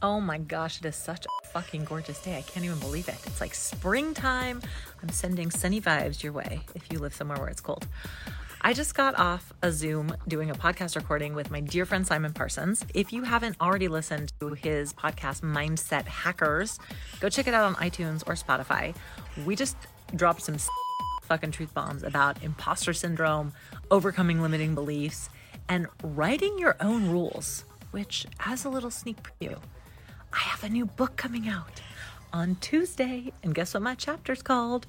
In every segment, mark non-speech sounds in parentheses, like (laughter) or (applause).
Oh my gosh, it is such a fucking gorgeous day. I can't even believe it. It's like springtime. I'm sending sunny vibes your way if you live somewhere where it's cold. I just got off a Zoom doing a podcast recording with my dear friend Simon Parsons. If you haven't already listened to his podcast, Mindset Hackers, go check it out on iTunes or Spotify. We just dropped some (laughs) fucking truth bombs about imposter syndrome, overcoming limiting beliefs, and writing your own rules, which, as a little sneak preview, I have a new book coming out on Tuesday. And guess what my chapter's called?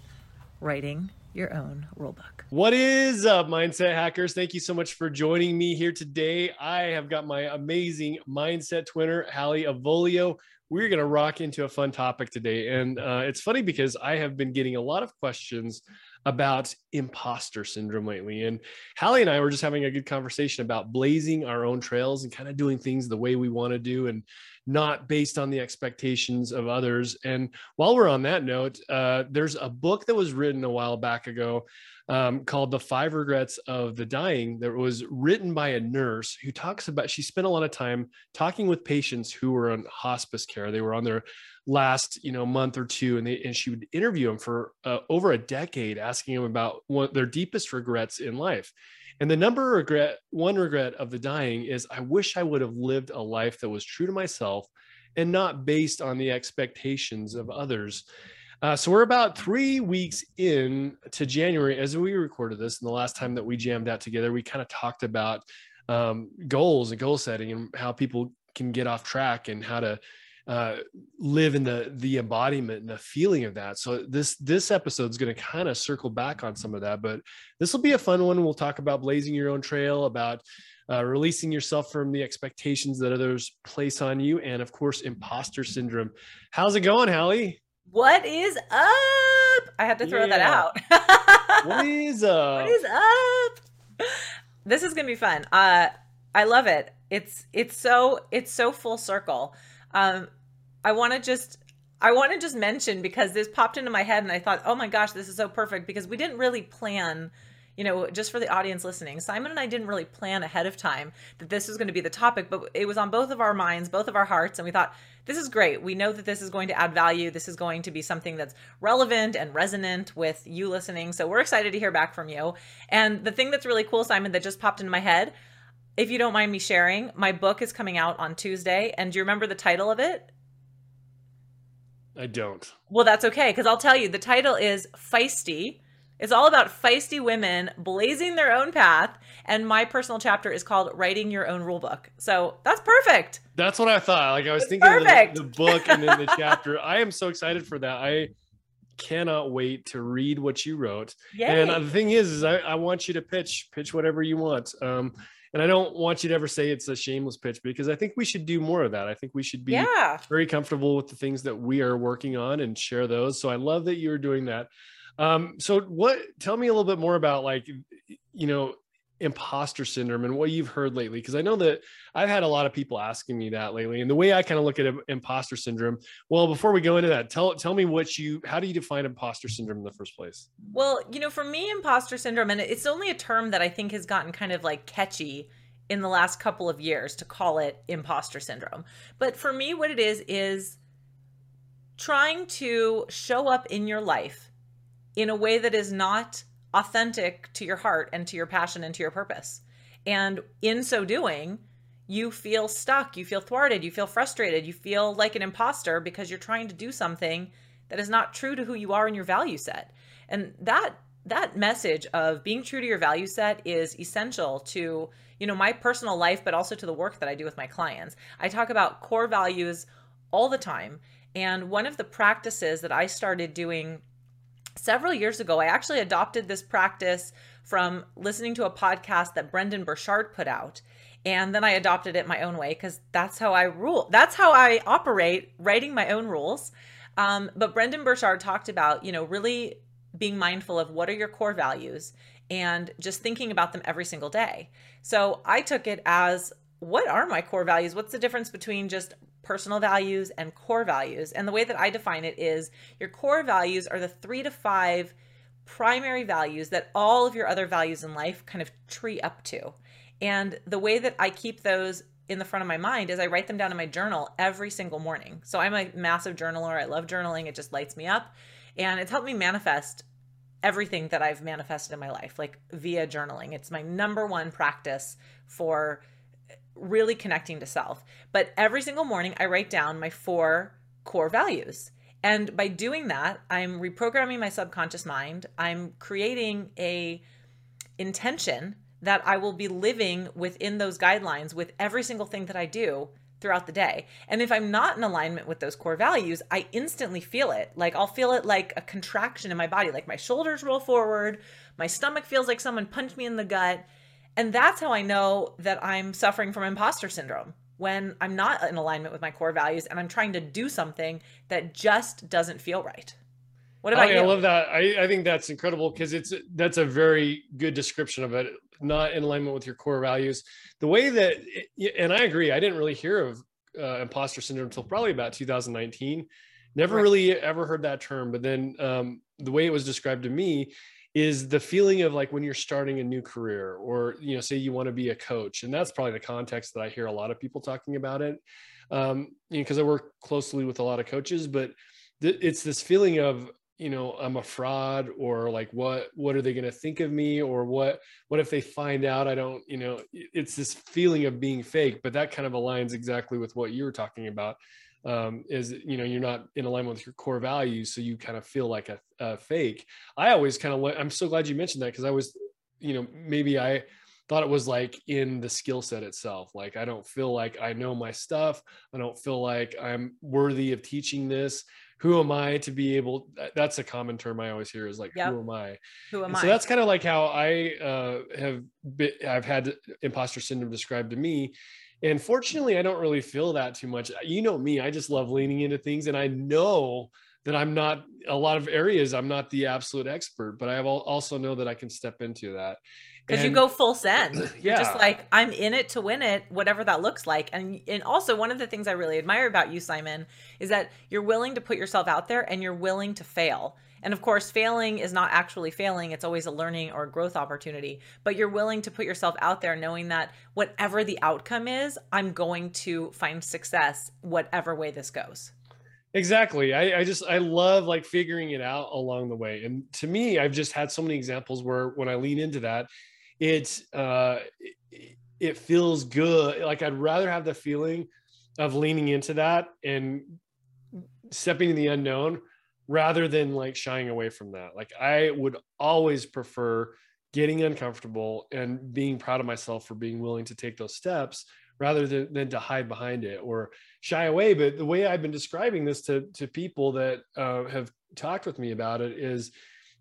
Writing your own rulebook. What is up, mindset hackers? Thank you so much for joining me here today. I have got my amazing mindset twinner, Hallie Avolio. We're going to rock into a fun topic today. And uh, it's funny because I have been getting a lot of questions about imposter syndrome lately. And Hallie and I were just having a good conversation about blazing our own trails and kind of doing things the way we want to do and not based on the expectations of others. And while we're on that note, uh, there's a book that was written a while back ago um, called The Five Regrets of the Dying that was written by a nurse who talks about, she spent a lot of time talking with patients who were on hospice care. They were on their last you know month or two and they and she would interview them for uh, over a decade asking them about what their deepest regrets in life and the number regret one regret of the dying is i wish i would have lived a life that was true to myself and not based on the expectations of others uh, so we're about three weeks in to january as we recorded this and the last time that we jammed out together we kind of talked about um, goals and goal setting and how people can get off track and how to uh, live in the the embodiment and the feeling of that. So this this episode is going to kind of circle back on some of that, but this will be a fun one. We'll talk about blazing your own trail, about uh, releasing yourself from the expectations that others place on you, and of course, imposter syndrome. How's it going, Hallie? What is up? I had to throw yeah. that out. (laughs) what is up? What is up? This is gonna be fun. Uh, I love it. It's it's so it's so full circle. Um, I want to just I want to just mention because this popped into my head and I thought, "Oh my gosh, this is so perfect because we didn't really plan you know, just for the audience listening, Simon and I didn't really plan ahead of time that this was going to be the topic, but it was on both of our minds, both of our hearts, and we thought, this is great. We know that this is going to add value. This is going to be something that's relevant and resonant with you listening. So we're excited to hear back from you. And the thing that's really cool, Simon, that just popped into my head, if you don't mind me sharing, my book is coming out on Tuesday. And do you remember the title of it? I don't. Well, that's okay because I'll tell you the title is Feisty. It's all about feisty women blazing their own path. And my personal chapter is called Writing Your Own Rulebook. So that's perfect. That's what I thought. Like I was it's thinking perfect. of the, the book and then the (laughs) chapter. I am so excited for that. I cannot wait to read what you wrote. Yay. And the thing is, is I, I want you to pitch, pitch whatever you want. Um, and I don't want you to ever say it's a shameless pitch because I think we should do more of that. I think we should be yeah. very comfortable with the things that we are working on and share those. So I love that you're doing that. Um, so what tell me a little bit more about like you know imposter syndrome and what you've heard lately because i know that i've had a lot of people asking me that lately and the way i kind of look at imposter syndrome well before we go into that tell tell me what you how do you define imposter syndrome in the first place? Well you know for me imposter syndrome and it's only a term that i think has gotten kind of like catchy in the last couple of years to call it imposter syndrome. But for me what it is is trying to show up in your life in a way that is not authentic to your heart and to your passion and to your purpose. And in so doing, you feel stuck, you feel thwarted, you feel frustrated, you feel like an imposter because you're trying to do something that is not true to who you are in your value set. And that that message of being true to your value set is essential to, you know, my personal life but also to the work that I do with my clients. I talk about core values all the time. And one of the practices that I started doing several years ago, I actually adopted this practice from listening to a podcast that Brendon Burchard put out. And then I adopted it my own way because that's how I rule. That's how I operate, writing my own rules. Um, but Brendon Burchard talked about, you know, really being mindful of what are your core values and just thinking about them every single day. So I took it as what are my core values? What's the difference between just personal values and core values. And the way that I define it is your core values are the three to five primary values that all of your other values in life kind of tree up to. And the way that I keep those in the front of my mind is I write them down in my journal every single morning. So I'm a massive journaler. I love journaling. It just lights me up. And it's helped me manifest everything that I've manifested in my life, like via journaling. It's my number one practice for really connecting to self. But every single morning, I write down my four core values. And by doing that, I'm reprogramming my subconscious mind. I'm creating a intention that I will be living within those guidelines with every single thing that I do throughout the day. And if I'm not in alignment with those core values, I instantly feel it. Like I'll feel it like a contraction in my body, like my shoulders roll forward, my stomach feels like someone punched me in the gut. And that's how I know that I'm suffering from imposter syndrome when I'm not in alignment with my core values and I'm trying to do something that just doesn't feel right. What about I, you? I love that. I, I think that's incredible because it's that's a very good description of it. Not in alignment with your core values. The way that, and I agree. I didn't really hear of uh, imposter syndrome until probably about 2019. Never right. really ever heard that term. But then um, the way it was described to me is the feeling of like when you're starting a new career or you know say you want to be a coach and that's probably the context that i hear a lot of people talking about it um you know because i work closely with a lot of coaches but th- it's this feeling of you know i'm a fraud or like what what are they going to think of me or what what if they find out i don't you know it's this feeling of being fake but that kind of aligns exactly with what you were talking about um, is you know you're not in alignment with your core values so you kind of feel like a, a fake. I always kind of i'm so glad you mentioned that because i was you know maybe i thought it was like in the skill set itself. Like i don't feel like i know my stuff. I don't feel like i'm worthy of teaching this who am i to be able that's a common term i always hear is like yep. who am i who am and i so that's kind of like how i uh, have been, i've had imposter syndrome described to me and fortunately, I don't really feel that too much. You know me, I just love leaning into things. And I know that I'm not a lot of areas, I'm not the absolute expert, but I also know that I can step into that. Because you go full send. (clears throat) You're just like, I'm in it to win it, whatever that looks like. And and also one of the things I really admire about you, Simon, is that you're willing to put yourself out there and you're willing to fail. And of course, failing is not actually failing, it's always a learning or a growth opportunity. But you're willing to put yourself out there knowing that whatever the outcome is, I'm going to find success, whatever way this goes. Exactly. I, I just I love like figuring it out along the way. And to me, I've just had so many examples where when I lean into that, it's uh it feels good. Like I'd rather have the feeling of leaning into that and stepping in the unknown rather than like shying away from that. Like I would always prefer getting uncomfortable and being proud of myself for being willing to take those steps rather than, than to hide behind it or shy away. But the way I've been describing this to, to people that uh, have talked with me about it is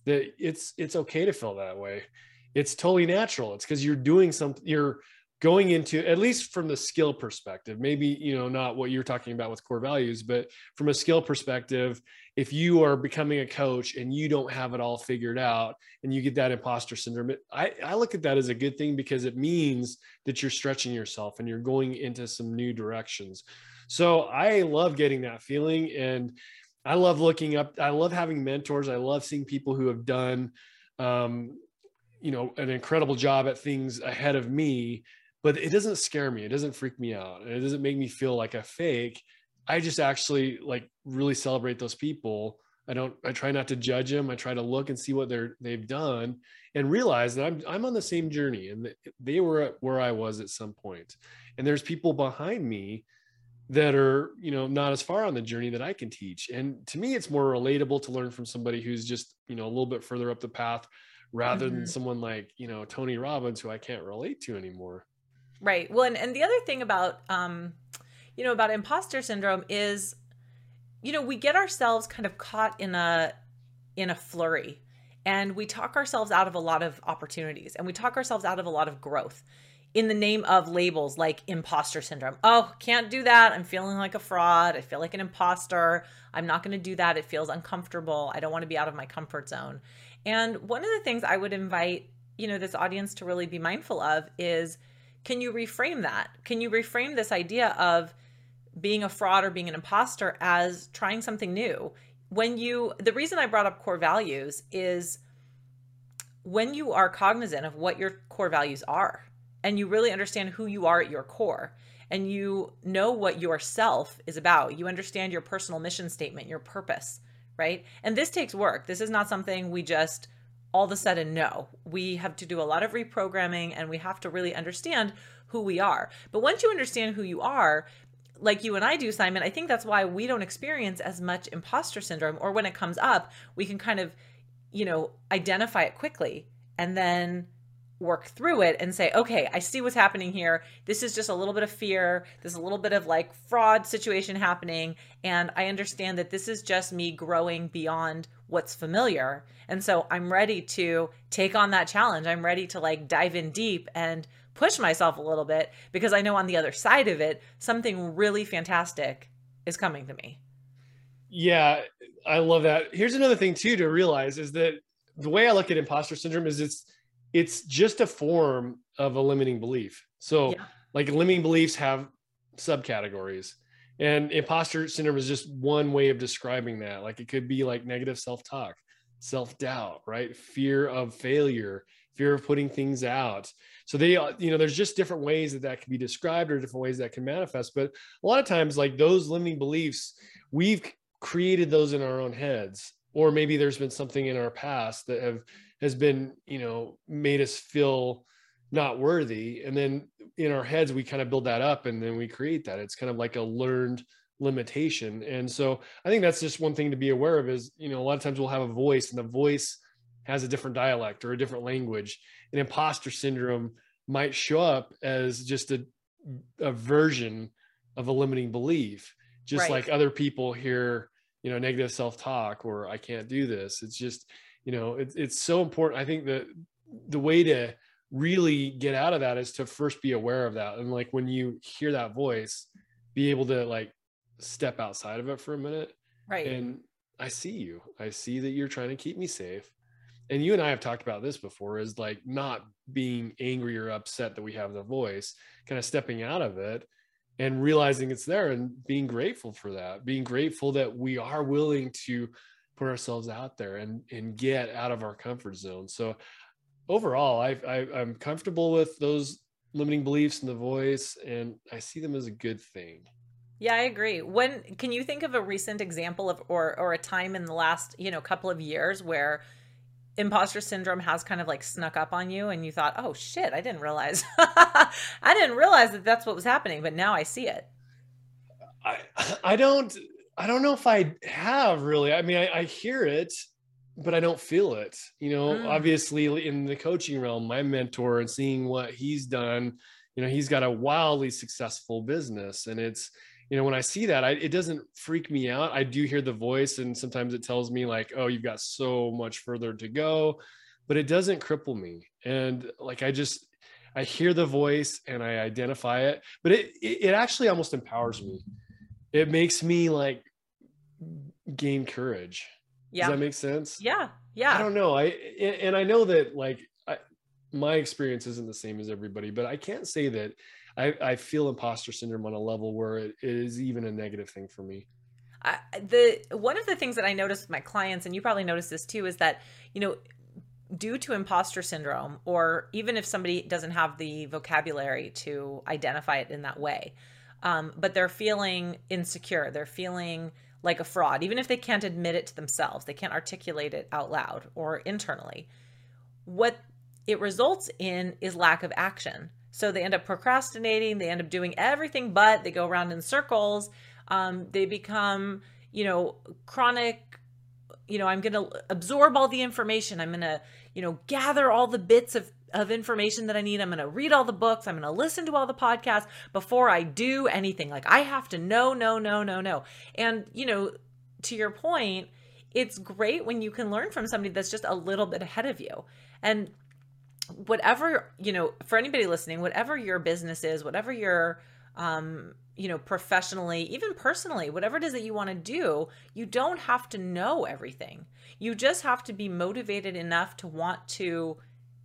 that it's, it's okay to feel that way. It's totally natural. It's because you're doing something, you're going into at least from the skill perspective maybe you know not what you're talking about with core values but from a skill perspective if you are becoming a coach and you don't have it all figured out and you get that imposter syndrome I, I look at that as a good thing because it means that you're stretching yourself and you're going into some new directions so i love getting that feeling and i love looking up i love having mentors i love seeing people who have done um, you know an incredible job at things ahead of me but it doesn't scare me. It doesn't freak me out. And it doesn't make me feel like a fake. I just actually like really celebrate those people. I don't, I try not to judge them. I try to look and see what they're, they've done and realize that I'm, I'm on the same journey and they were where I was at some point. And there's people behind me that are, you know, not as far on the journey that I can teach. And to me, it's more relatable to learn from somebody who's just, you know, a little bit further up the path rather mm-hmm. than someone like, you know, Tony Robbins, who I can't relate to anymore. Right. Well, and, and the other thing about, um, you know, about imposter syndrome is, you know, we get ourselves kind of caught in a in a flurry, and we talk ourselves out of a lot of opportunities, and we talk ourselves out of a lot of growth in the name of labels like imposter syndrome. Oh, can't do that. I'm feeling like a fraud. I feel like an imposter. I'm not going to do that. It feels uncomfortable. I don't want to be out of my comfort zone. And one of the things I would invite, you know, this audience to really be mindful of is can you reframe that? Can you reframe this idea of being a fraud or being an imposter as trying something new? When you, the reason I brought up core values is when you are cognizant of what your core values are and you really understand who you are at your core and you know what yourself is about. You understand your personal mission statement, your purpose, right? And this takes work. This is not something we just all of a sudden know. We have to do a lot of reprogramming and we have to really understand who we are. But once you understand who you are, like you and I do, Simon, I think that's why we don't experience as much imposter syndrome, or when it comes up, we can kind of, you know, identify it quickly and then work through it and say, okay, I see what's happening here. This is just a little bit of fear. There's a little bit of like fraud situation happening. And I understand that this is just me growing beyond what's familiar. And so I'm ready to take on that challenge. I'm ready to like dive in deep and push myself a little bit because I know on the other side of it, something really fantastic is coming to me. Yeah, I love that. Here's another thing too to realize is that the way I look at imposter syndrome is it's it's just a form of a limiting belief. So yeah. like limiting beliefs have subcategories and imposter syndrome is just one way of describing that. Like it could be like negative self-talk, self-doubt, right? Fear of failure, fear of putting things out. So they, uh, you know, there's just different ways that that can be described or different ways that can manifest. But a lot of times, like those limiting beliefs, we've created those in our own heads, or maybe there's been something in our past that have has been, you know, made us feel not worthy, and then in our heads we kind of build that up, and then we create that. It's kind of like a learned limitation. And so i think that's just one thing to be aware of is you know a lot of times we'll have a voice and the voice has a different dialect or a different language. And imposter syndrome might show up as just a, a version of a limiting belief. Just right. like other people hear you know negative self-talk or i can't do this. It's just you know it's it's so important. I think that the way to really get out of that is to first be aware of that. And like when you hear that voice be able to like step outside of it for a minute right. and i see you. I see that you're trying to keep me safe. And you and I have talked about this before is like not being angry or upset that we have the voice, kind of stepping out of it and realizing it's there and being grateful for that, being grateful that we are willing to put ourselves out there and, and get out of our comfort zone. So overall, I, I, I'm comfortable with those limiting beliefs in the voice and I see them as a good thing. Yeah, I agree. When can you think of a recent example of or or a time in the last, you know, couple of years where imposter syndrome has kind of like snuck up on you and you thought, "Oh shit, I didn't realize. (laughs) I didn't realize that that's what was happening, but now I see it." I (laughs) I don't I don't know if I have really. I mean, I, I hear it, but I don't feel it. You know, mm. obviously in the coaching realm, my mentor and seeing what he's done, you know, he's got a wildly successful business and it's you know when i see that I, it doesn't freak me out i do hear the voice and sometimes it tells me like oh you've got so much further to go but it doesn't cripple me and like i just i hear the voice and i identify it but it it, it actually almost empowers me it makes me like gain courage. Yeah. does that make sense? Yeah yeah. i don't know. I and i know that like I, my experience isn't the same as everybody but i can't say that I, I feel imposter syndrome on a level where it is even a negative thing for me. I, the one of the things that I noticed with my clients, and you probably noticed this too, is that you know, due to imposter syndrome, or even if somebody doesn't have the vocabulary to identify it in that way, um, but they're feeling insecure, they're feeling like a fraud, even if they can't admit it to themselves, they can't articulate it out loud or internally. What it results in is lack of action. So they end up procrastinating, they end up doing everything but, they go around in circles. Um, they become, you know, chronic, you know, I'm going to absorb all the information. I'm going to, you know, gather all the bits of, of information that I need. I'm going to read all the books. I'm going to listen to all the podcasts before I do anything. Like I have to know, no, no, no, no. And, you know, to your point, it's great when you can learn from somebody that's just a little bit ahead of you. And whatever you know for anybody listening whatever your business is whatever your um you know professionally even personally whatever it is that you want to do you don't have to know everything you just have to be motivated enough to want to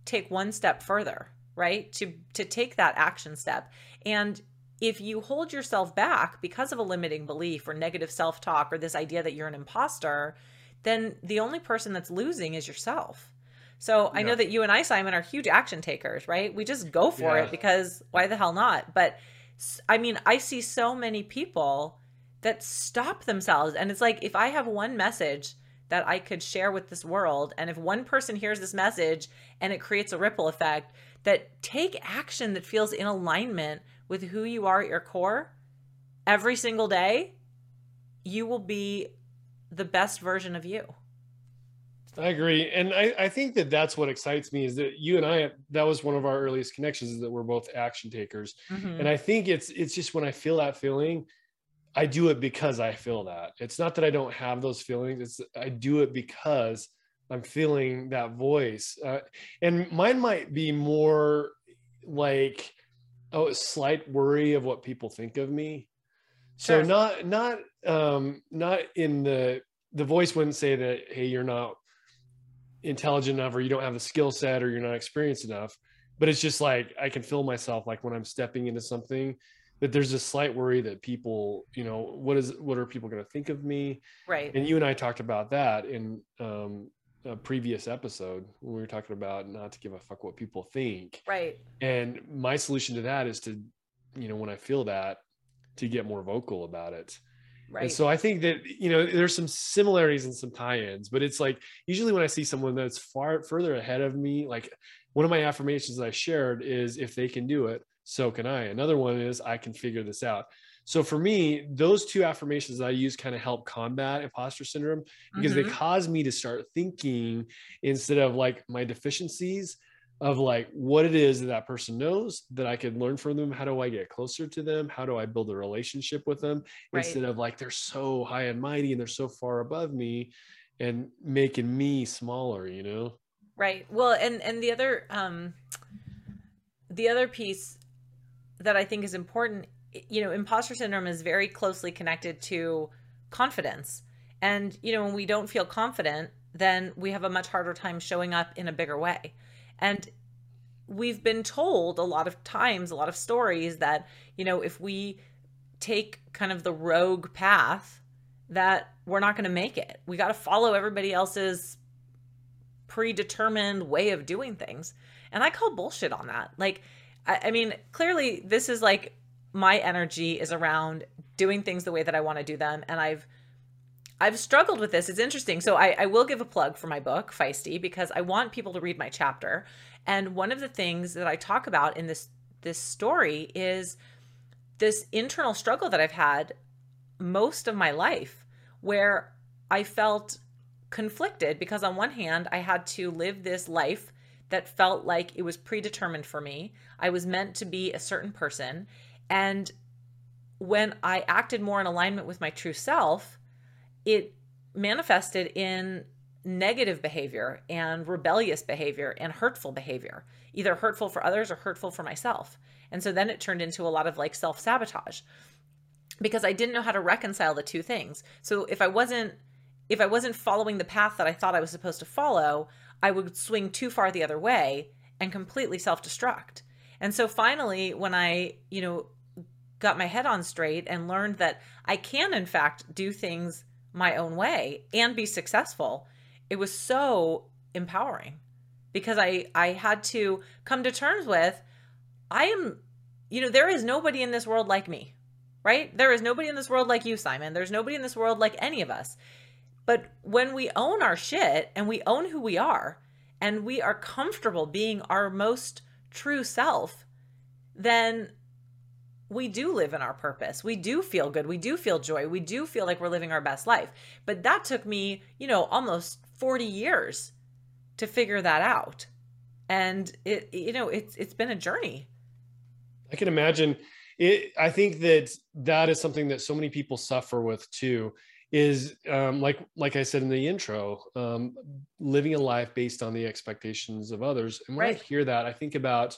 take one step further right to to take that action step and if you hold yourself back because of a limiting belief or negative self-talk or this idea that you're an imposter then the only person that's losing is yourself so I know that you and I, Simon, are huge action takers, right? We just go for yeah. it because why the hell not? But I mean, I see so many people that stop themselves. And it's like, if I have one message that I could share with this world, and if one person hears this message and it creates a ripple effect, that take action that feels in alignment with who you are at your core every single day, you will be the best version of you. I agree. And I, I think that that's what excites me is that you and I, that was one of our earliest connections is that we're both action takers. Mm-hmm. And I think it's, it's just when I feel that feeling, I do it because I feel that. It's not that I don't have those feelings. It's I do it because I'm feeling that voice. Uh, and mine might be more like oh, a slight worry of what people think of me. So sure. not not um not in the the voice wouldn't say that hey you're not intelligent enough or you don't have the skill set or you're not experienced enough but it's just like i can feel myself like when i'm stepping into something that there's a slight worry that people you know what is what are people going to think of me? Right. And you and i talked about that in um, a previous episode when we were talking about not to give a fuck what people think. Right. And my solution to that is to you know when i feel that to get more vocal about it. Right. And so I think that you know there's some similarities and some tie-ins, but it's like usually when I see someone that's far further ahead of me, like one of my affirmations that I shared is if they can do it, so can I. Another one is I can figure this out. So for me, those two affirmations I use kind of help combat imposter syndrome because mm-hmm. they cause me to start thinking instead of like my deficiencies of like what it is that that person knows that I can learn from them. How do I get closer to them? How do I build a relationship with them right. instead of like they're so high and mighty and they're so far above me and making me smaller, you know? Right. Well, and and the other um the other piece that I think is important, you know, imposter syndrome is very closely connected to confidence. And you know, when we don't feel confident, then we have a much harder time showing up in a bigger way. And we've been told a lot of times, a lot of stories that, you know, if we take kind of the rogue path, that we're not going to make it. We got to follow everybody else's predetermined way of doing things. And I call bullshit on that. Like, I, I mean, clearly, this is like my energy is around doing things the way that I want to do them. And I've, I've struggled with this. It's interesting. So I, I will give a plug for my book, Feisty, because I want people to read my chapter. And one of the things that I talk about in this this story is this internal struggle that I've had most of my life, where I felt conflicted because on one hand I had to live this life that felt like it was predetermined for me. I was meant to be a certain person. And when I acted more in alignment with my true self, it manifested in negative behavior and rebellious behavior and hurtful behavior, either hurtful for others or hurtful for myself. And so then it turned into a lot of like self sabotage because I didn't know how to reconcile the two things. So if I wasn't if I wasn't following the path that I thought I was supposed to follow, I would swing too far the other way and completely self-destruct. And so finally when I, you know, got my head on straight and learned that I can in fact do things my own way and be successful it was so empowering because i i had to come to terms with i am you know there is nobody in this world like me right? There is nobody in this world like you simon. There's nobody in this world like any of us but when we own our shit and we own who we are and we are comfortable being our most true self then we do live in our purpose. We do feel good. We do feel joy. We do feel like we're living our best life. But that took me, you know, almost 40 years to figure that out. And it you know, it's it's been a journey. I can imagine it I think that that is something that so many people suffer with too is um, like like I said in the intro, um, living a life based on the expectations of others. And when right. I hear that, I think about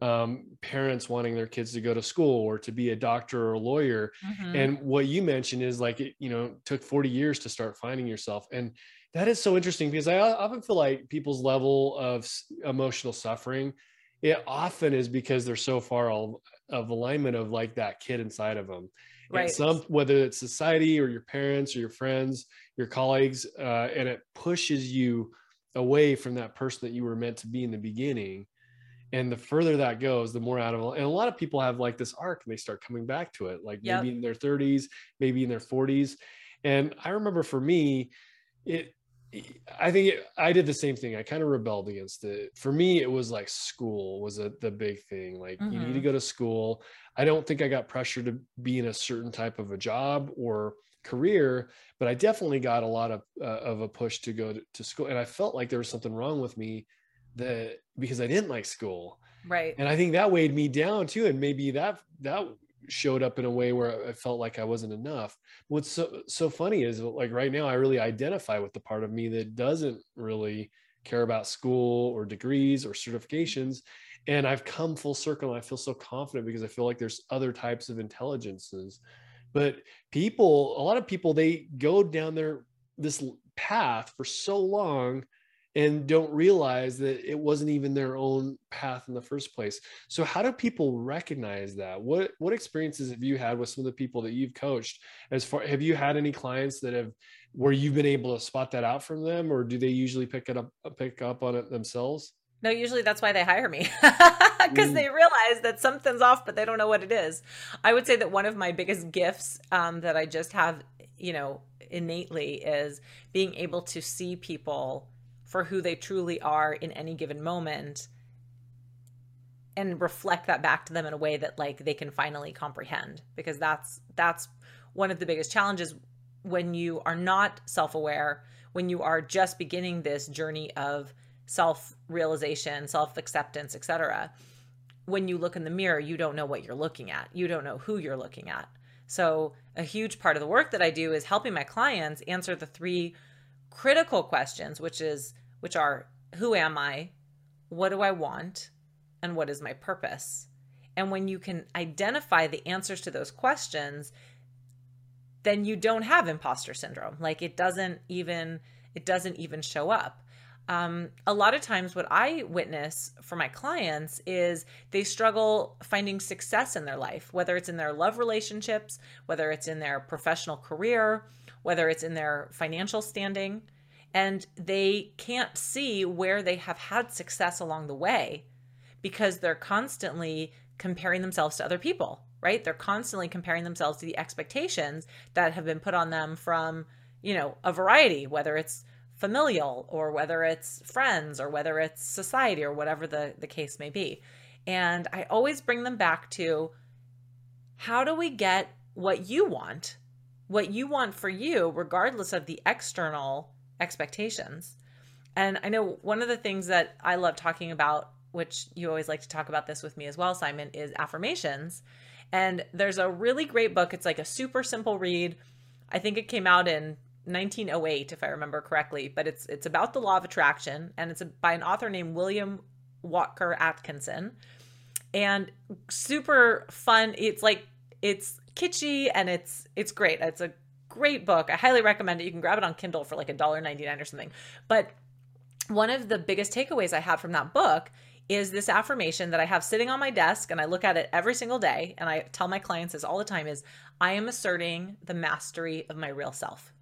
um, parents wanting their kids to go to school or to be a doctor or a lawyer. Mm-hmm. And what you mentioned is like, it, you know, took 40 years to start finding yourself. And that is so interesting because I often feel like people's level of emotional suffering, it often is because they're so far of alignment of like that kid inside of them. Right. Some, whether it's society or your parents or your friends, your colleagues, uh, and it pushes you away from that person that you were meant to be in the beginning and the further that goes the more out of and a lot of people have like this arc and they start coming back to it like Yep. maybe in their 30s maybe in their 40s and i remember for me it i think it, i did the same thing. I kind of rebelled against it. For me it was like school was a, the big thing. Like you need to Mhm. go to school. I don't think i got pressured to be in a certain type of a job or career but i definitely got a lot of uh, of a push to go to, to school. And i felt like there was something wrong with me that because i didn't like school. Right. and i think that weighed me down too. And maybe that that showed up in a way where i felt like i wasn't enough. What's so so funny is like right now i really identify with the part of me that doesn't really care about school or degrees or certifications. And i've come full circle and i feel so confident because i feel like there's other types of intelligences. But people a lot of people they go down their this path for so long and don't realize that it wasn't even their own path in the first place. So how do people recognize that? What what experiences have you had with some of the people that you've coached? As far have you had any clients that have where you've been able to spot that out from them or do they usually pick it up pick up on it themselves? No, usually that's why they hire me. (laughs) Because Mm. they realize that something's off, but they don't know what it is. I would say that one of my biggest gifts um, that I just have, you know, innately is being able to see people for who they truly are in any given moment and reflect that back to them in a way that like they can finally comprehend. Because that's that's one of the biggest challenges when you are not self-aware when you are just beginning this journey of self-realization self-acceptance etc when you look in the mirror you don't know what you're looking at. You don't know who you're looking at. So a huge part of the work that i do is helping my clients answer the three critical questions which is which are who am i? What do i want? And what is my purpose? And when you can identify the answers to those questions then you don't have imposter syndrome. Like it doesn't even it doesn't even show up. Um, a lot of times what i witness for my clients is they struggle finding success in their life whether it's in their love relationships whether it's in their professional career whether it's in their financial standing and they can't see where they have had success along the way because they're constantly comparing themselves to other people, right? They're constantly comparing themselves to the expectations that have been put on them from, you know, a variety, whether it's familial or whether it's friends or whether it's society or whatever the, the case may be. And I always bring them back to how do we get what you want, what you want for you, regardless of the external expectations. And I know one of the things that I love talking about, which you always like to talk about this with me as well, Simon, is affirmations. And there's a really great book. It's like a super simple read. I think it came out in 1908, if I remember correctly, but it's it's about the law of attraction, and it's by an author named William Walker Atkinson, and super fun. It's like it's kitschy and it's it's great. It's a great book. I highly recommend it. You can grab it on Kindle for like a dollar ninety nine or something. But one of the biggest takeaways I have from that book is this affirmation that I have sitting on my desk and I look at it every single day and I tell my clients this all the time is I am asserting the mastery of my real self.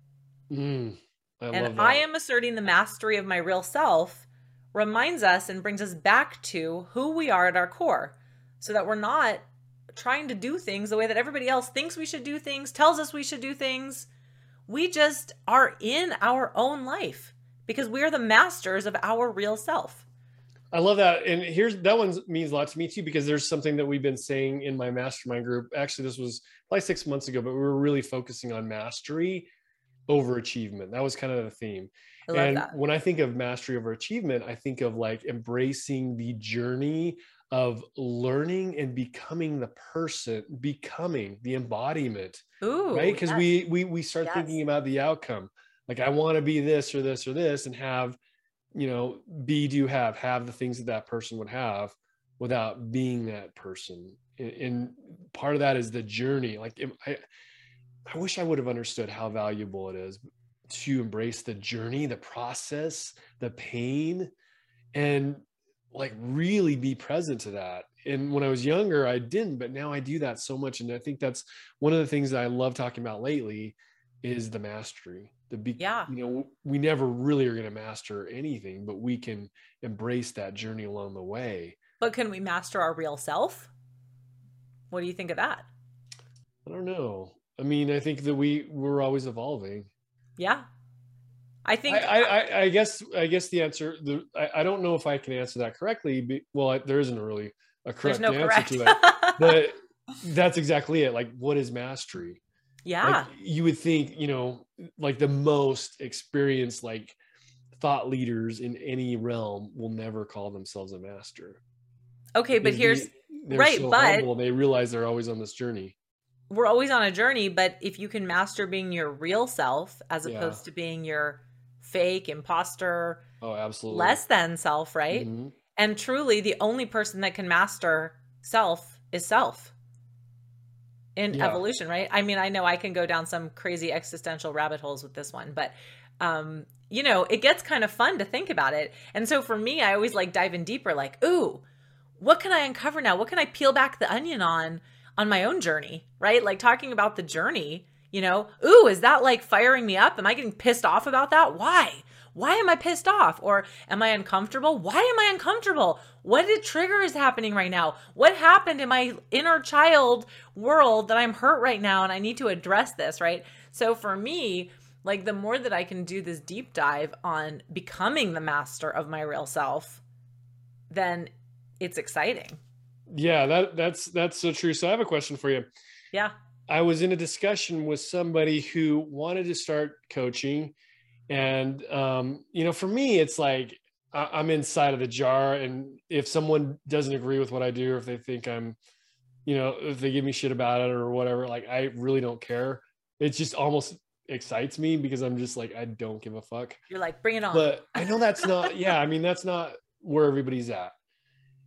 Mm, I and. I am asserting the mastery of my real self reminds us and brings us back to who we are at our core so that we're not trying to do things the way that everybody else thinks we should do things, tells us we should do things. We just are in our own life because we are the masters of our real self. I love that. And here's that one means a lot to me too, because there's something that we've been saying in my mastermind group. Actually, this was probably six months ago, but we were really focusing on mastery over achievement. That was kind of the theme. And that. when I think of mastery over achievement, I think of like embracing the journey of learning and becoming the person, becoming the embodiment Ooh, right because yes. we we we start Yes. thinking about the outcome like i want to be this or this or this and have you know be do have have the things that that person would have without being that person and, and part of that is the journey like i i wish i would have understood how valuable it is to embrace the journey the process the pain and like really be present to that and when i was younger i didn't but now i do that so much and i think that's one of the things that i love talking about lately is the mastery the be Yeah. you know we never really are going to master anything but we can embrace that journey along the way But can we master our real self? What do you think of that? I don't know. I mean, I think that we we're always evolving. Yeah. I think I, I, I guess I guess the answer the I, I don't know if I can answer that correctly. But, well, I, there isn't really a correct no answer correct. to that. (laughs) but that's exactly it. Like, what is mastery? yeah. Like, you would think, you know, like the most experienced, like thought leaders in any realm will never call themselves a master. okay, but here's they- right, so but- humble, they realize they're always on this journey. we're always on a journey, but if you can master being your real self as Yeah. opposed to being your fake imposter, Oh, absolutely. less than self, right? Mhm. And truly, the only person that can master self is self in Yeah. evolution, right? I mean, I know I can go down some crazy existential rabbit holes with this one, but um, you know, it gets kind of fun to think about it. And so for me, I always like dive in deeper, like, ooh, what can I uncover now? What can I peel back the onion on on my own journey, right? Like talking about the journey, you know, ooh, is that like firing me up? Am I getting pissed off about that? Why? Why am I pissed off? Or am I uncomfortable? Why am I uncomfortable? What did trigger is happening right now? What happened in my inner child world that I'm hurt right now and I need to address this, right? So for me, like the more that I can do this deep dive on becoming the master of my real self, then it's exciting. Yeah, that that's that's so true. So I have a question for you. Yeah. I was in a discussion with somebody who wanted to start coaching, and um, you know, for me, it's like I- I'm inside of the jar, and if someone doesn't agree with what I do, or if they think I'm, you know, if they give me shit about it or whatever, like I really don't care. It just almost excites me because I'm just like I don't give a fuck. You're like, bring it on. But I know that's not. (laughs) Yeah, I mean that's not where everybody's at,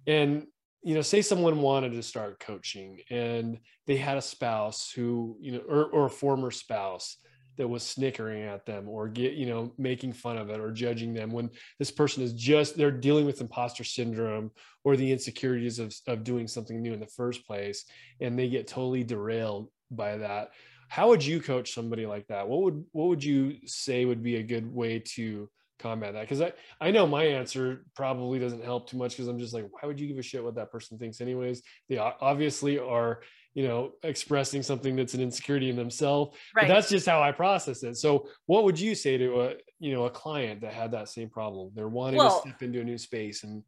and you know, say someone wanted to start coaching and they had a spouse who, you know, or, or a former spouse that was snickering at them or get, you know, making fun of it or judging them when this person is just, they're dealing with imposter syndrome or the insecurities of, of doing something new in the first place. And they get totally derailed by that. How would you coach somebody like that? What would, what would you say would be a good way to combat that because I, I know my answer probably doesn't help too much because i'm just like why would you give a shit what that person thinks anyways they obviously are you know expressing something that's an insecurity in themselves right. but that's just how i process it so what would you say to a you know a client that had that same problem they're wanting Well- to step into a new space and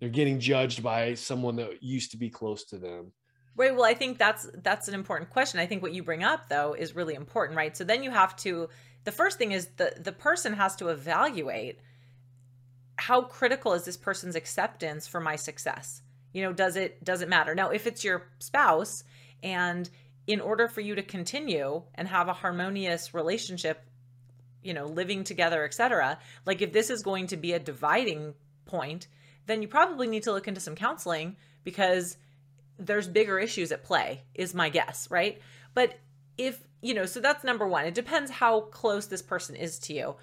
they're getting judged by someone that used to be close to them Right. Well, I think that's that's an important question. I think what you bring up though is really important, right? So then you have to the first thing is the the person has to evaluate how critical is this person's acceptance for my success? You know, does it does it matter? Now, if it's your spouse and in order for you to continue and have a harmonious relationship, you know, living together, etc., like if this is going to be a dividing point, then you probably need to look into some counseling because there's bigger issues at play is my guess right but if you know so that's number one. It depends how close this person is to you.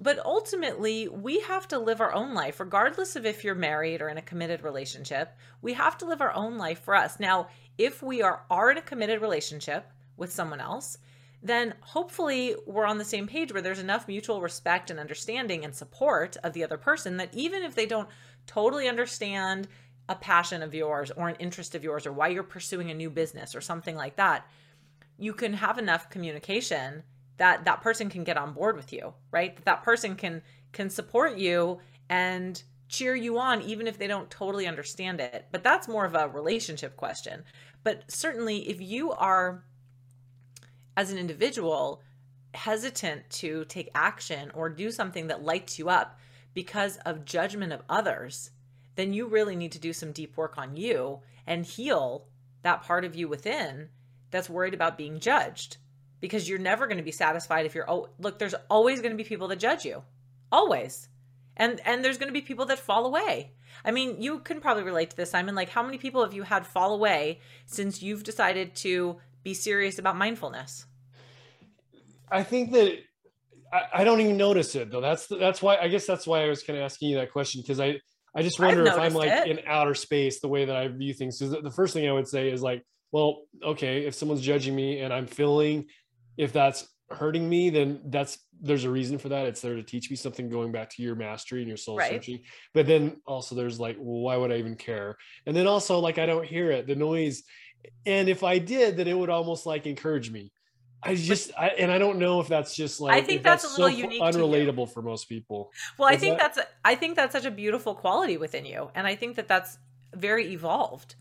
But ultimately we have to live our own life regardless of if you're married or in a committed relationship. We have to live our own life for us. Now if we are are in a committed relationship with someone else then hopefully we're on the same page where there's enough mutual respect and understanding and support of the other person that even if they don't totally understand a passion of yours or an interest of yours or why you're pursuing a new business or something like that you can have enough communication that that person can get on board with you right? That that person can can support you and cheer you on even if they don't totally understand it. But that's more of a relationship question. But certainly if you are as an individual hesitant to take action or do something that lights you up because of judgment of others then you really need to do some deep work on you and heal that part of you within that's worried about being judged because you're never going to be satisfied if you're oh look there's always going to be people that judge you always and and there's going to be people that fall away i mean you can probably relate to this simon like how many people have you had fall away since you've decided to be serious about mindfulness I think that I, I don't even notice it though. That's that's why I guess that's why I was kind of asking you that question because I I just wonder if I'm like it. in outer space the way that I view things. Because the, the first thing I would say is like, well, okay, if someone's judging me and I'm feeling if that's hurting me, then that's there's a reason for that. It's there to teach me something going back to your mastery and your soul Right. searching. But then also there's like, well, why would I even care? And then also like I don't hear it, the noise. And if I did, then it would almost like encourage me. I just I, and I don't know if that's just like I think if that's a little so unique unrelatable for most people. Well, I think that- that's I think that's such a beautiful quality within you, and I think that that's very evolved.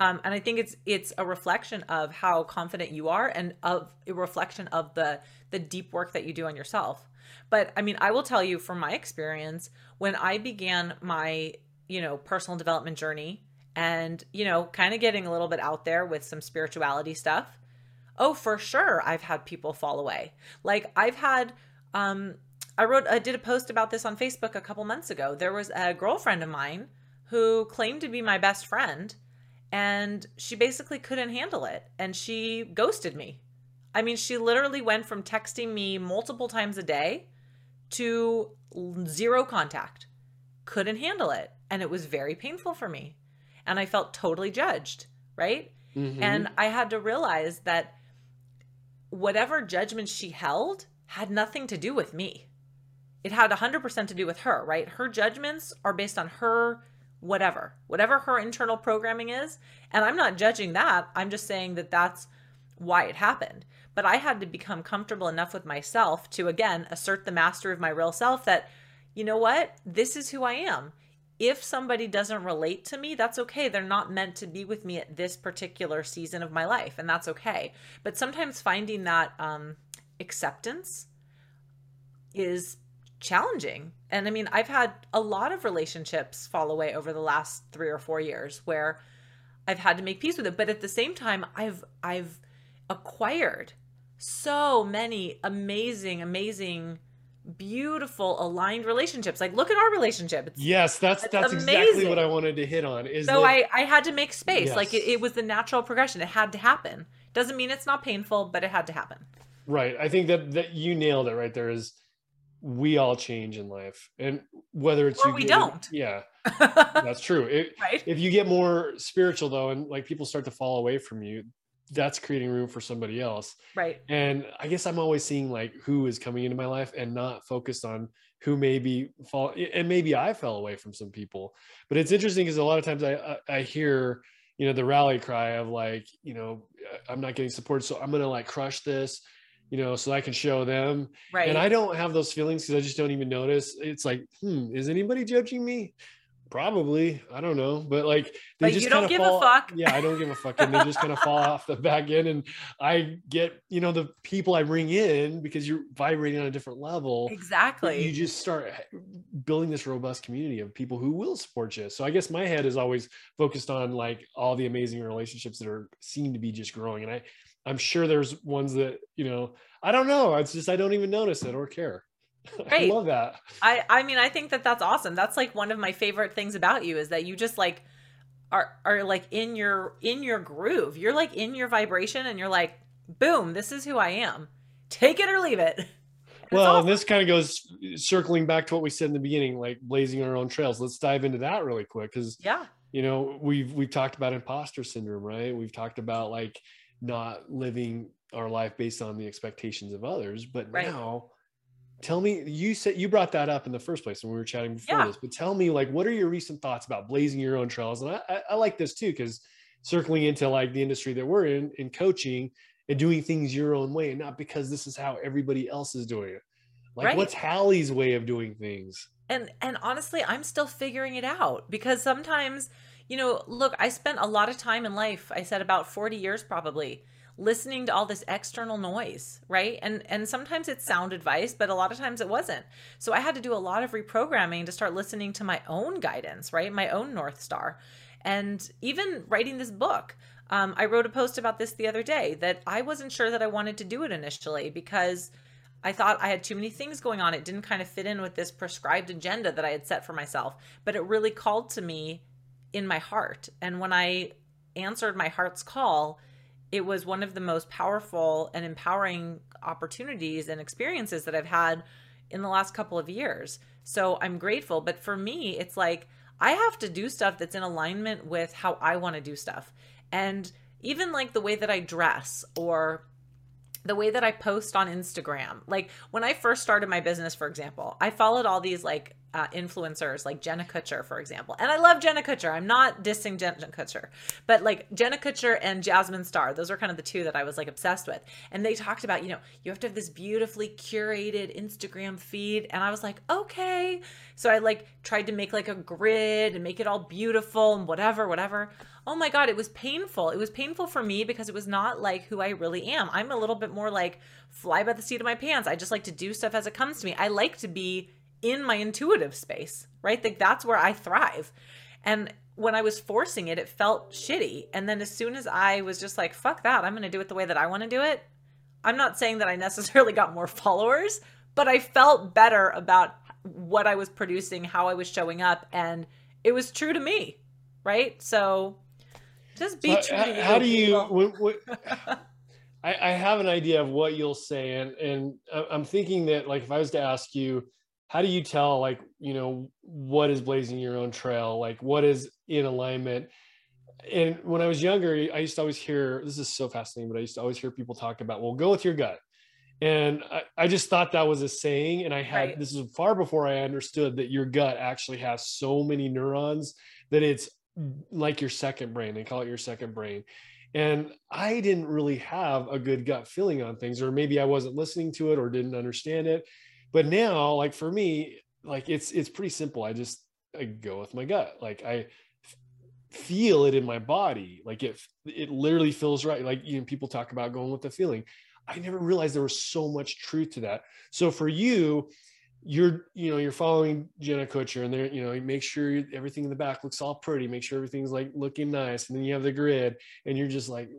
Um, and I think it's it's a reflection of how confident you are, and of a reflection of the the deep work that you do on yourself. But I mean, I will tell you from my experience when I began my you know personal development journey, and you know, kind of getting a little bit out there with some spirituality stuff. Oh, for sure, I've had people fall away. Like I've had um I wrote I did a post about this on Facebook a couple months ago. There was a girlfriend of mine who claimed to be my best friend and she basically couldn't handle it and she ghosted me. I mean, she literally went from texting me multiple times a day to zero contact. Couldn't handle it and it was very painful for me. And I felt totally judged, right? Mhm. And I had to realize that whatever judgment she held had nothing to do with me. It had 100% to do with her, right? Her judgments are based on her whatever, whatever her internal programming is. And I'm not judging that. I'm just saying that that's why it happened. But I had to become comfortable enough with myself to, again, assert the master of my real self that, you know what? This is who I am if somebody doesn't relate to me, that's okay. They're not meant to be with me at this particular season of my life, and that's okay. But sometimes finding that um, acceptance is challenging. And I mean, I've had a lot of relationships fall away over the last three or four years where I've had to make peace with it. But at the same time, I've I've acquired so many amazing, amazing beautiful aligned relationships. Like look at our relationship. It's, Yes, that's That's that's exactly what. I wanted to hit on. Is so that, I I had to make space. Like it, it was the natural progression. It had to happen. Doesn't mean it's not painful, but it had to happen. right. I think that that you nailed it right there. Is we all change in life, and whether it's Or you we don't. Yeah, (laughs) that's true. It, right? if you get more spiritual though, and like people start to fall away from you, that's creating room for somebody else. Right. And I guess I'm always seeing like who is coming into my life and not focused on who maybe fall and maybe I fell away from some people. But it's interesting because a lot of times I I, I hear you know the rally cry of like you know I'm not getting support, so I'm gonna like crush this, you know, so I can show them. Right. And I don't have those feelings because I just don't even notice. It's like, hmm, is anybody judging me? Probably. I don't know. But like they But just you don't give a fuck. Yeah, I don't give a fuck. And they just kind of fall off the back end. And I get, you know, the people I bring in because you're vibrating on a different level. exactly. You just start building this robust community of people who will support you. So I guess my head is always focused on like all the amazing relationships that are seem to be just growing. And I I'm sure there's ones that, you know, I don't know. It's just I don't even notice it or care. (laughs) I love that. I I mean I think that that's awesome. That's like one of my favorite things about you is that you just like are are like in your in your groove. You're like in your vibration and you're like boom, this is who I am. Take it or leave it. (laughs) It's Well, awesome. and this kind of goes uh, circling back to what we said in the beginning, like blazing our own trails. Let's dive into that really quick because yeah. you know we've we've talked about imposter syndrome, right? We've talked about like not living our life based on the expectations of others. But Right. now, tell me, you said you brought that up in the first place when we were chatting before Yeah. this. But tell me, like, what are your recent thoughts about blazing your own trails? And I, I, I like this too because circling into like the industry that we're in in coaching and doing things your own way and not because this is how everybody else is doing it like Right. what's hallie's way of doing things and and honestly i'm still figuring it out because sometimes you know look i spent a lot of time in life i said about 40 years probably listening to all this external noise right and and sometimes it's sound advice but a lot of times it wasn't so i had to do a lot of reprogramming to start listening to my own guidance right my own north star and even writing this book um, i wrote a post about this the other day that i wasn't sure that i wanted to do it initially because I thought I had too many things going on. It didn't kind of fit in with this prescribed agenda that I had set for myself. But it really called to me in my heart. And when I answered my heart's call, it was one of the most powerful and empowering opportunities and experiences that I've had in the last couple of years. So I'm grateful. But for me, it's like I have to do stuff that's in alignment with how I want to do stuff. And even like the way that I dress or the way that I post on Instagram. Like when I first started my business, for example, I followed all these like uh, influencers, like Jenna Kutcher, for example. And I love Jenna Kutcher. I'm not dissing Jenna Kutcher, but like Jenna Kutcher and Jasmine Star, those are kind of the two that I was like obsessed with. And they talked about, you know, you have to have this beautifully curated Instagram feed. And I was like, okay. So I like tried to make like a grid and make it all beautiful and whatever, whatever oh my God, it was painful. It was painful for me because it was not like who I really am. I'm a little bit more like fly by the seat of my pants. I just like to do stuff as it comes to me. I like to be in my intuitive space, right? Like that's where I thrive. And when I was forcing it, it felt shitty. And then as soon as I was just like, fuck that, I'm going to do it the way that I want to do it. I'm not saying that I necessarily got more (laughs) followers, but I felt better about what I was producing, how I was showing up, and it was true to me, right? So just be so, true. How, how do you? What, what, (laughs) I, I have an idea of what you'll say, and and uh, I'm thinking that like if I was to ask you, how do you tell like you know what is blazing your own trail, like what is in alignment? And when I was younger, I used to always hear this is so fascinating, but I used to always hear people talk about, well, go with your gut. And I, I just thought that was a saying. And I had right. this is far before I understood that your gut actually has so many neurons that it's like your second brain. They call it your second brain. And I didn't really have a good gut feeling on things, or maybe I wasn't listening to it or didn't understand it. But now, like for me, like it's it's pretty simple. I just I go with my gut. Like I feel it in my body. Like it it literally feels right. Like you know, people talk about going with the feeling. I never realized there was so much truth to that. So for you, you're you know you're following Jenna Kutcher and there you know you make sure everything in the back looks all pretty make sure everything's like looking nice and then you have the grid and you're just like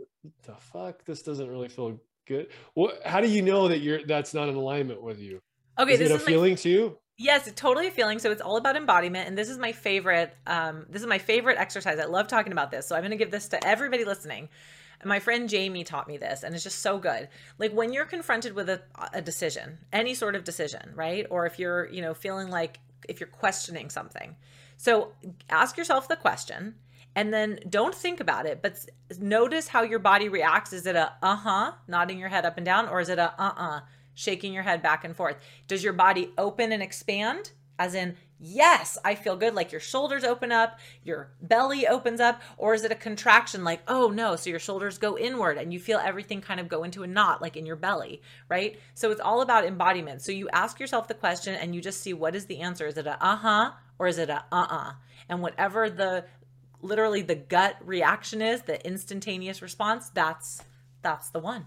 the fuck this doesn't really feel good what how do you know that you're that's not in alignment with you okay is this it a is feeling my, too yes totally a feeling so it's all about embodiment and this is my favorite um this is my favorite exercise i love talking about this so i'm going to give this to everybody listening and my friend Jamie taught me this, and it's just so good. Like when you're confronted with a, a decision, any sort of decision, right? Or if you're, you know, feeling like if you're questioning something. So ask yourself the question and then don't think about it, but notice how your body reacts. Is it a uh huh, nodding your head up and down, or is it a uh uh, shaking your head back and forth? Does your body open and expand? As in, yes, I feel good, like your shoulders open up, your belly opens up, or is it a contraction like, oh no, so your shoulders go inward and you feel everything kind of go into a knot like in your belly, right? So it's all about embodiment. So you ask yourself the question and you just see what is the answer. Is it a uh huh or is it a uh uh? And whatever the literally the gut reaction is, the instantaneous response, that's that's the one.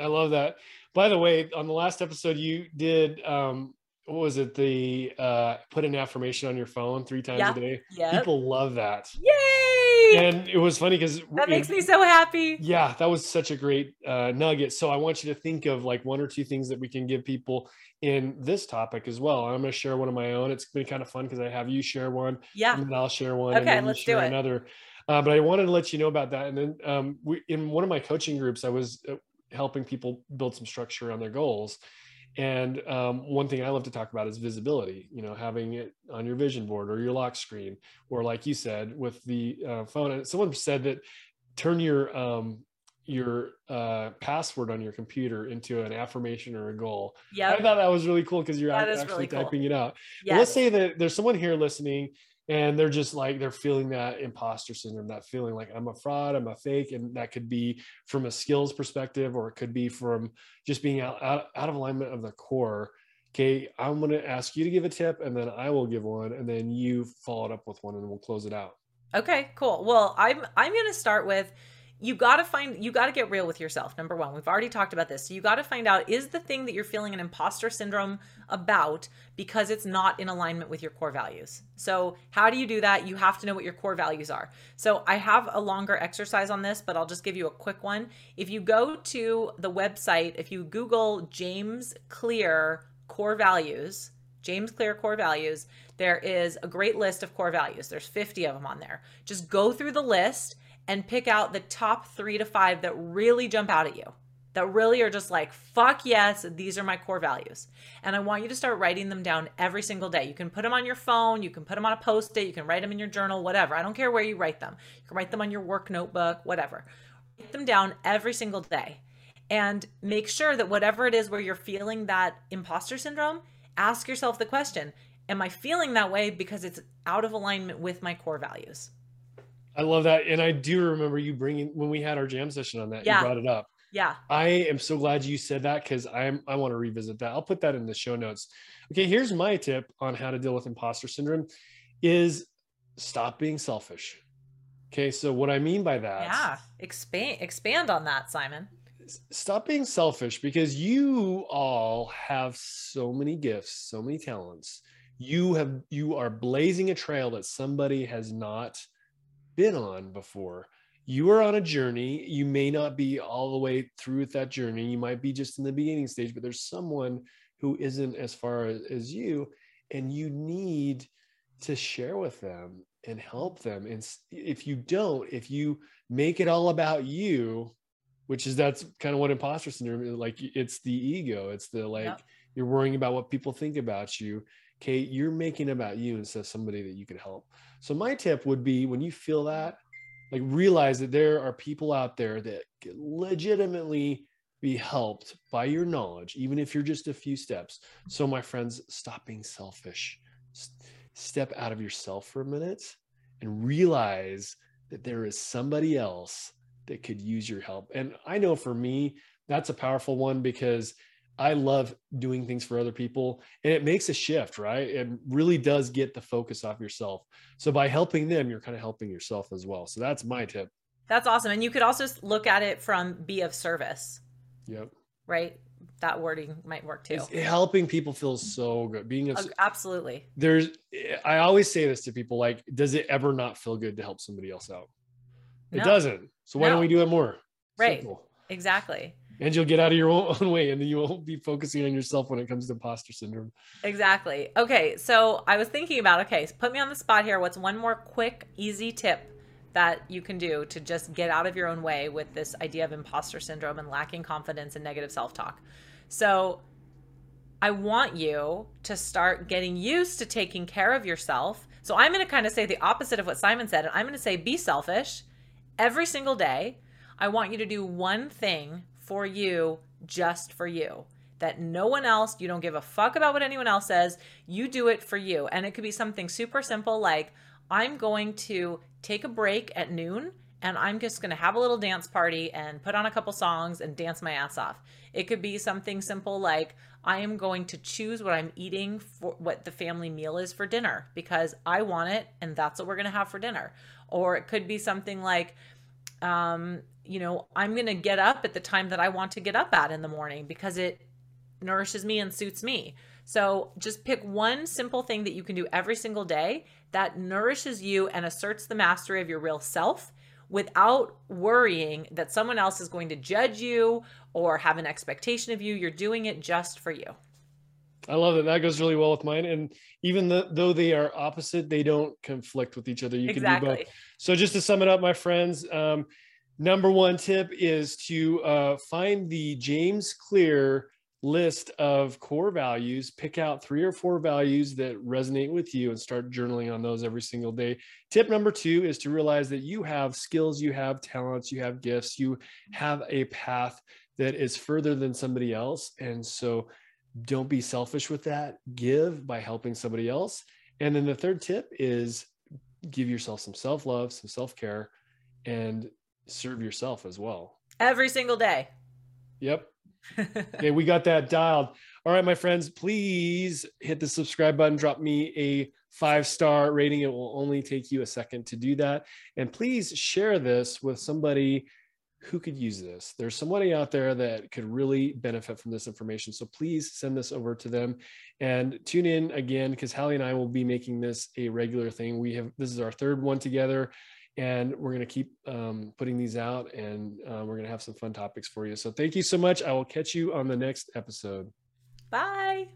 I love that. By the way, on the last episode, you did um, what was it? The uh put an affirmation on your phone three times yeah. a day? Yeah people love that. Yay! And it was funny because that makes me so happy. Yeah that was such a great uh nugget. So i want you to think of like one or two things that we can give people in this topic as well. I'm going to share one of my own. It's been kind of fun because i have you share one yeah. and then i'll share one okay and let's do it. another. Uh, but i wanted to let you know about that and then um we in one of my coaching groups i was uh, helping people build some structure on their goals and um, one thing I love to talk about is visibility, you know, having it on your vision board or your lock screen, or like you said, with the uh, phone. And someone said that turn your um, your uh, password on your computer into an affirmation or a goal. Yeah, I thought that was really cool because you're actually really cool. typing it out. Yes. Let's say that there's someone here listening and they're just like they're feeling that imposter syndrome that feeling like i'm a fraud i'm a fake and that could be from a skills perspective or it could be from just being out, out, out of alignment of the core. Okay i'm going to ask you to give a tip and then i will give one and then you follow it up with one and we'll close it out. Okay cool. Well i'm i'm going to start with you got to find you got to get real with yourself number one. We've already talked about this. So you got to find out is the thing that you're feeling an imposter syndrome about because it's not in alignment with your core values? So how do you do that? You have to know what your core values are. So i have a longer exercise on this but i'll just give you a quick one. If you go to the website if you google james clear core values James Clear core values, there is a great list of core values. There's 50 of them on there. Just go through the list and pick out the top three to five that really jump out at you, that really are just like, fuck yes, these are my core values. And I want you to start writing them down every single day. You can put them on your phone, you can put them on a post it, you can write them in your journal, whatever. I don't care where you write them. You can write them on your work notebook, whatever. Write them down every single day. And make sure that whatever it is where you're feeling that imposter syndrome, ask yourself the question Am I feeling that way because it's out of alignment with my core values? I love that. And I do remember you bringing, when we had our jam session on that, Yeah. you brought it up. Yeah. I am so glad you said that because I'm I want to revisit that. I'll put that in the show notes. Okay, here's my tip on how to deal with imposter syndrome is stop being selfish. Okay, so what I mean by that Yeah. Expand expand on that, Simon. stop being selfish because you all have so many gifts, so many talents. You have you are blazing a trail that somebody has not been on before. You are on a journey. You may not be all the way through with that journey. You might be just in the beginning stage, but there's someone who isn't as far as, as you, and you need to share with them and help them. And if you don't, if you make it all about you, which is that's kind of what imposter syndrome is like it's the ego it's the like Yep. you're worrying about what people think about you okay you're making about you instead of somebody that you can help. So my tip would be when you feel that like realize that there are people out there that legitimately be helped by your knowledge even if you're just a few steps. So my friends stop being selfish. Step out of yourself for a minute and realize that there is somebody else that could use your help. And I know for me, that's a powerful one because I love doing things for other people and it makes a shift, right? It really does get the focus off yourself. So by helping them, you're kind of helping yourself as well. So that's my tip. That's awesome. And you could also look at it from be of service, Yep. right? That wording might work too. It's, helping people feels so good. Being of, Absolutely. there's I always say this to people like, does it ever not feel good to help somebody else out? It doesn't. So why No. don't we do it more? Right. Simple. Exactly. And you'll get out of your (laughs) own, way and then you won't be focusing on yourself when it comes to imposter syndrome. Exactly. Okay. So I was thinking about okay, so put me on the spot here. What's one more quick, easy tip that you can do to just get out of your own way with this idea of imposter syndrome and lacking confidence and negative self talk? So I want you to start getting used to taking care of yourself. So I'm going to kind of say the opposite of what Simon said. And I'm going to say be selfish every single day. I want you to do one thing for you, just for you. That no one else, you don't give a fuck about what anyone else says. You do it for you. And it could be something super simple like, I'm going to take a break at noon and I'm just going to have a little dance party and put on a couple songs and dance my ass off. It could be something simple like I am going to choose what I'm eating for what the family meal is for dinner because I want it and that's what we're going to have for dinner. Or it could be something like um, you know, I'm going to get up at the time that I want to get up at in the morning because it nourishes me and suits me. So just pick one simple thing that you can do every single day that nourishes you and asserts the mastery of your real self without worrying that someone else is going to judge you or have an expectation of you. You're doing it just for you. I love that. That goes really well with mine. And even the, though they are opposite, they don't conflict with each other. You can do both. So just to sum it up, my friends, um, number one tip is to uh, find the James Clear list of core values, pick out three or four values that resonate with you and start journaling on those every single day. Tip number two is to realize that you have skills, you have talents, you have gifts, you have a path that is further than somebody else. And so don't be selfish with that. Give by helping somebody else. And then the third tip is give yourself some self love, some self care, and serve yourself as well. Every single day. Yep. (laughs) Okay, we got that dialed. All right, my friends, please hit the subscribe button, drop me a five star rating. It will only take you a second to do that. And please share this with somebody who could use this. There's somebody out there that could really benefit from this information. So please send this over to them and tune in again because Hallie and I will be making this a regular thing. We have this is our third one together and we're going to keep um, putting these out and uh, we're going to have some fun topics for you. So thank you so much. I will catch you on the next episode. Bye.